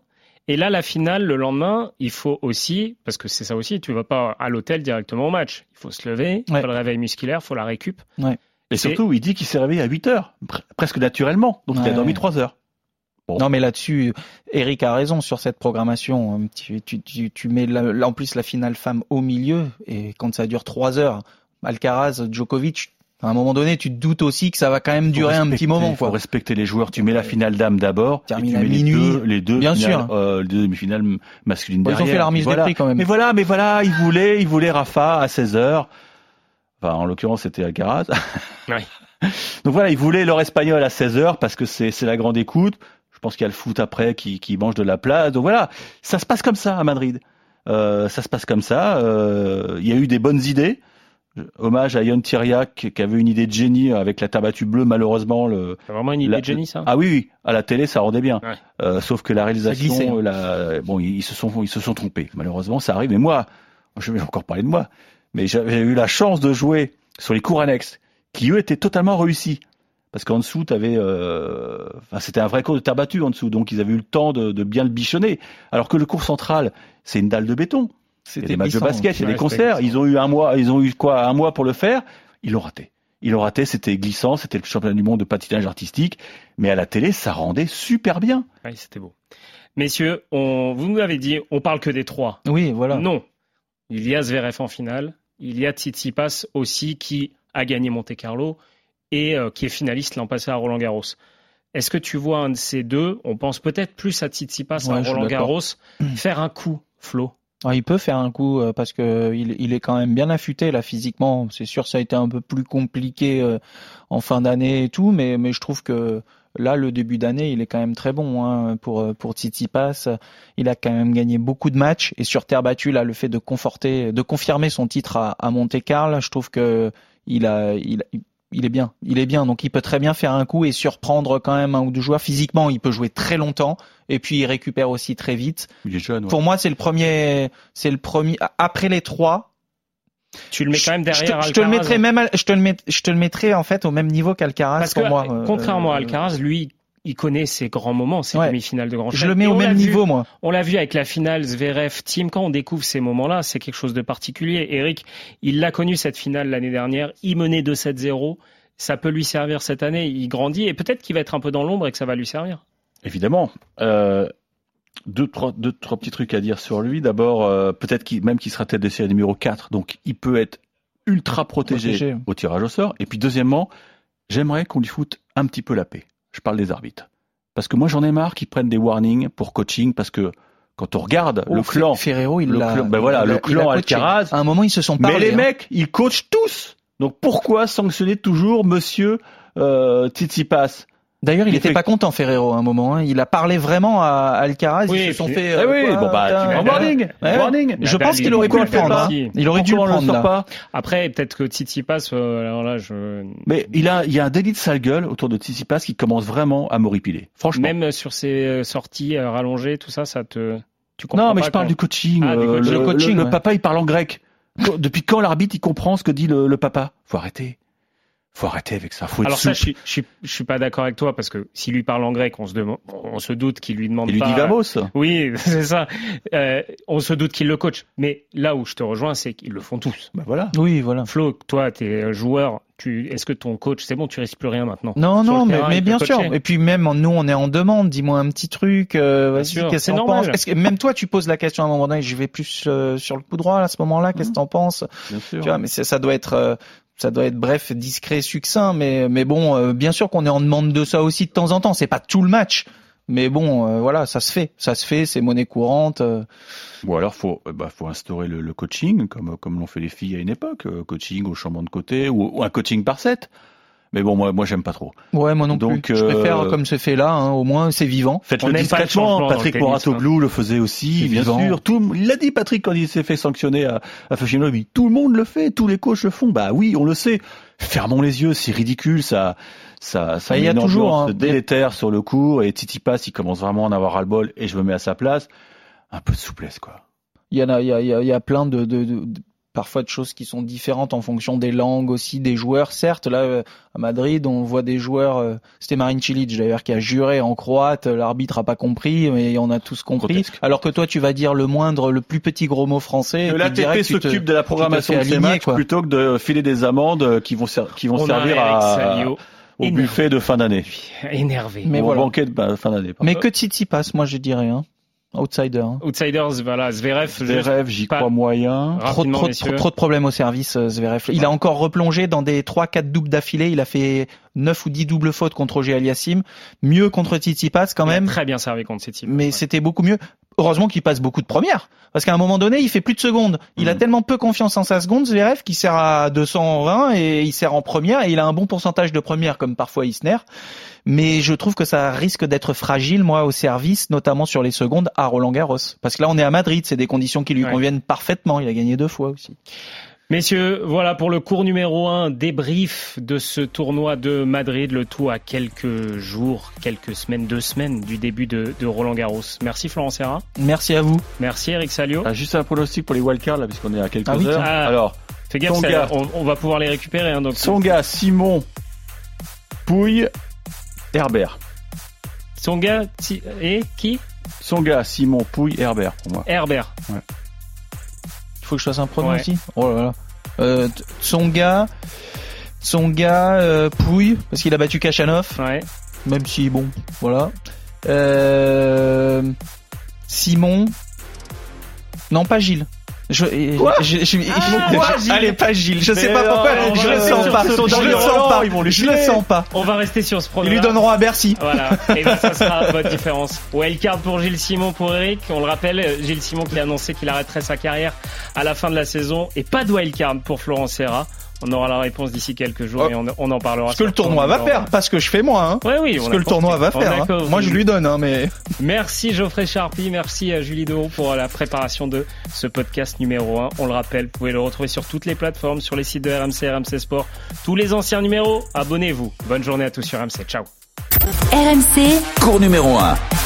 Et là, la finale, le lendemain, il faut aussi, parce que c'est ça aussi, tu vas pas à l'hôtel directement au match. Il faut se lever, il faut le réveil musculaire, il faut la récup. Ouais. Et surtout, il dit qu'il s'est réveillé à 8 heures, presque naturellement. Donc, il a dormi 3 heures. Non, mais là-dessus, Eric a raison sur cette programmation. Tu, tu, tu, tu mets en plus la finale femme au milieu, et quand ça dure 3 heures, Alcaraz, Djokovic, à un moment donné, tu te doutes aussi que ça va quand même durer un petit moment. Il faut respecter les joueurs. Tu mets la finale dame d'abord, tu mets les deux, les deux, bien finales, sûr, euh, les deux demi-finales masculines derrière. Ils ont fait la remise voilà. de prix quand même. Mais voilà, mais voilà, ils voulaient, ils voulaient Rafa à 16 h Enfin, en l'occurrence, c'était Alcaraz. Oui. Donc voilà, ils voulaient leur espagnol à 16h parce que c'est la grande écoute. Je pense qu'il y a le foot après qui, qui mange de la place. Donc voilà, ça se passe comme ça à Madrid. Euh, ça se passe comme ça. Euh, il y a eu des bonnes idées. Hommage à Yann Thiriac qui avait une idée de génie avec la tabatue bleue. Malheureusement, le. C'est vraiment une idée de génie, ça? Ah oui, oui. À la télé, ça rendait bien. Euh, sauf que la réalisation, la... bon, ils se sont, ils se sont trompés. Malheureusement, ça arrive. Mais moi, je vais encore parler de moi. Mais j'avais eu la chance de jouer sur les cours annexes, qui eux étaient totalement réussis. Parce qu'en dessous, euh... enfin, c'était un vrai cours de terre battue en dessous, donc ils avaient eu le temps de, de bien le bichonner. Alors que le cours central, c'est une dalle de béton. C'était des matchs de basket, il y a des concerts. Ils ont eu un mois, ils ont eu quoi, un mois pour le faire. Ils l'ont raté. Ils l'ont raté. C'était glissant. C'était le championnat du monde de patinage artistique. Mais à la télé, ça rendait super bien. Oui, c'était beau. Messieurs, on, vous nous avez dit, on parle que des trois. Oui, voilà. Non. Il y a Zverev en finale. Il y a Tsitsipas aussi qui a gagné Monte Carlo et euh, qui est finaliste l'an passé à Roland Garros. Est-ce que tu vois un de ces deux On pense peut-être plus à Tsitsipas ouais, à Roland Garros faire un coup, Flo? Ah, il peut faire un coup euh, parce que il, il, est quand même bien affûté là physiquement. C'est sûr, ça a été un peu plus compliqué euh, en fin d'année et tout, mais mais je trouve que là le début d'année, il est quand même très bon hein, pour pour Tsitsipas. Il a quand même gagné beaucoup de matchs et sur terre battue là, le fait de conforter, de confirmer son titre à, à Monte Carlo, je trouve que il a il, il est bien, il est bien, donc il peut très bien faire un coup et surprendre quand même un ou deux joueurs. Physiquement, il peut jouer très longtemps et puis il récupère aussi très vite. Il est jeune. Ouais. Pour moi, c'est le premier, c'est le premier après les trois. Tu le mets quand même derrière je te, je te le mettrais même, je te le met, je te le mettrais en fait au même niveau qu'Alcaraz Parce pour que, moi. Contrairement euh, à Alcaraz, lui, il connaît ses grands moments, ses Ouais. demi-finales de Grand je Chelem. le mets Et au on même l'a vu- niveau moi. On l'a vu avec la finale Zverev Team. Quand on découvre ces moments-là, c'est quelque chose de particulier. Eric, il l'a connu cette finale l'année dernière. Il menait 2-7-0. Ça peut lui servir cette année. Il grandit et peut-être qu'il va être un peu dans l'ombre et que ça va lui servir. Évidemment. Euh, deux, trois, deux, trois petits trucs à dire sur lui. D'abord, euh, peut-être qu'il, même qu'il sera tête de série numéro 4, donc il peut être ultra protégé, Protégé. au tirage au sort. Et puis deuxièmement, j'aimerais qu'on lui foute un petit peu la paix. Je parle des arbitres. Parce que moi j'en ai marre qu'ils prennent des warnings pour coaching, parce que quand on regarde le Oh, clan, Ferrero, il le l'a. clan- ben voilà, il le clan. Alcaraz, À un moment, ils se sont mais parlé. les hein. mecs, ils coachent tous. Donc pourquoi sanctionner toujours Monsieur euh, Tsitsipas? D'ailleurs, il Il était fait- pas content, Ferrero, à un moment. hein. Il a parlé vraiment à Alcaraz. Oui, ils se sont fait. Eh euh, oui, quoi, bon bah tu prends warning, Ouais. warning. Je pense il qu'il aurait pu le prendre. hein. Il aurait dû le prendre. là. pas Après, peut-être que Tsitsipas, euh, alors là, je... Mais il a, il y a un délit de sale gueule autour de Tsitsipas qui commence vraiment à m'horripiler. Franchement. même sur ses euh, sorties euh, rallongées, tout ça, ça te... Tu comprends non, mais pas je parle quand- du coaching. Ah, du euh, coaching. le, Le coaching, le ouais. papa, il parle en grec. Depuis quand l'arbitre, il comprend ce que dit le, le papa? Faut arrêter. Faut arrêter avec ça. Faut Alors ça, je suis, je suis, je suis pas d'accord avec toi parce que s'il lui parle en grec, on se demande, on se doute qu'il lui demande Il lui dit vamos. Oui, c'est ça. Euh, on se doute qu'il le coach. Mais là où je te rejoins, c'est qu'ils le font tous. Bah voilà. Oui, voilà. Flo, toi, t'es joueur. Tu, est-ce que ton coach, c'est bon, tu risques plus rien maintenant? Non, non, mais, bien sûr. Et puis même nous, on est en demande. Dis-moi un petit truc. Euh, vas-y, sûr, qu'est-ce c'est que t'en normal. penses? Est-ce que même toi, tu poses la question à un moment donné. Je vais plus euh, sur le coup droit à ce moment-là. Qu'est-ce que t'en penses? Bien sûr. Tu vois, mais c'est- ça doit être, euh, ça doit être bref, discret, succinct. Mais mais bon, euh, bien sûr qu'on est en demande de ça aussi de temps en temps. C'est pas tout le match. Mais bon, euh, voilà, ça se fait, ça se fait, c'est monnaie courante. euh. Ou alors faut, euh, bah, faut instaurer le, coaching comme comme l'ont fait les filles à une époque, coaching au chambon de côté ou, ou un coaching par set. Mais bon, moi, moi, j'aime pas trop. Ouais, moi non Donc, plus. Je euh, préfère comme c'est fait là. Hein, au moins, c'est vivant. Faites-le discrètement. Patrick le tennis, Moratoglou le faisait aussi, bien vivant. sûr. Tout, le- il l'a dit, Patrick, quand il s'est fait sanctionner à, à Tout le monde le fait, tous les coachs le font. Bah oui, on le sait. Fermons les yeux, c'est ridicule, ça, ça, ça Bah, il y a toujours, ambiance hein, délétère sur le cours. Et Titi Pass, il commence vraiment à en avoir ras le bol et je me mets à sa place. Un peu de souplesse, quoi. Il y en a, il y a, il y a, il y a plein de, de, de- de- parfois de choses qui sont différentes en fonction des langues aussi des joueurs. Certes, là euh, à Madrid, on voit des joueurs. euh, C'était Marin Cilic d'ailleurs qui a juré en croate. L'arbitre a pas compris, mais on a tous compris. Grotesque. Alors que toi, tu vas dire le moindre, le plus petit gros mot français. Que l'ATP direct, tu te- s'occupe de la programmation de ces matchs quoi. plutôt que de filer des amendes euh, qui vont, ser- qui vont On a servir à, au énervé. buffet de fin d'année. énervé. Mais Ou au voilà. banquet de bah, fin d'année. Mais que Titi passe, moi je dirais. Hein. Outsider. hein. Outsiders, voilà, Zverev. Zverev, j'y crois moyen. Trop, trop, trop, trop de problèmes au service, euh, Zverev. Il a encore replongé dans des 3-4 doubles d'affilée. Il a fait 9 ou 10 doubles fautes contre Roger Aliassim. Mieux contre Tsitsipas quand Il a même. Très bien servi contre team. Mais Ouais. c'était beaucoup mieux. Heureusement qu'il passe beaucoup de premières. Parce qu'à un moment donné, il fait plus de secondes. Il a mm. tellement peu confiance en sa seconde, Zverev, qu'il sert à 220 et il sert en première et il a un bon pourcentage de première comme parfois Isner. Mais je trouve que ça risque d'être fragile, moi, au service, notamment sur les secondes à Roland Garros. Parce que là, on est à Madrid, c'est des conditions qui lui conviennent parfaitement. Il a gagné deux fois aussi. Messieurs, voilà pour le cours numéro 1, débrief de ce tournoi de Madrid, le tout à quelques jours, quelques semaines, deux semaines du début de, Roland Garros. Merci Florent Serra. Merci à vous. Merci Eric Salio. Ah, juste un pronostic pour les wildcards là, puisqu'on est à quelques ah heures. Ah, Alors, fais gaffe, on, va pouvoir les récupérer. Hein, donc... Songa, Simon, Pouille, Herbert. Songa et qui? Songa, Simon, Pouille, Herbert pour moi. Herbert. Ouais faut que je fasse un pronom aussi Oh là là. Euh, Tsonga, Tsonga, euh, Pouille, parce qu'il a battu Kachanov. Ouais. Même si, bon, voilà. Euh, Simon. Non, pas Gilles. Je, je, je, ah, allez, pas Gilles. Je sais pas pourquoi. je le sens pas. Je le sens pas. Je le sens pas. On va rester sur ce programme. Ils lui donneront à Bercy. Voilà. Et ben, ça sera votre différence. Wildcard pour Gilles Simon, pour Eric. On le rappelle, Gilles Simon qui a annoncé qu'il arrêterait sa carrière à la fin de la saison. Et pas de wildcard pour Florent Serra. On aura la réponse d'ici quelques jours et on, en parlera. Ce que le tournoi va faire, pas ce que je fais moi. Hein. Ouais, oui, ce que le tournoi va faire. Hein. Moi, je lui donne, hein, mais. Merci Geoffrey Charpie, merci à Julie Dehaut pour la préparation de ce podcast numéro 1. On le rappelle, vous pouvez le retrouver sur toutes les plateformes, sur les sites de RMC, RMC Sport, tous les anciens numéros. Abonnez-vous. Bonne journée à tous sur RMC. Ciao. RMC. Cours numéro 1.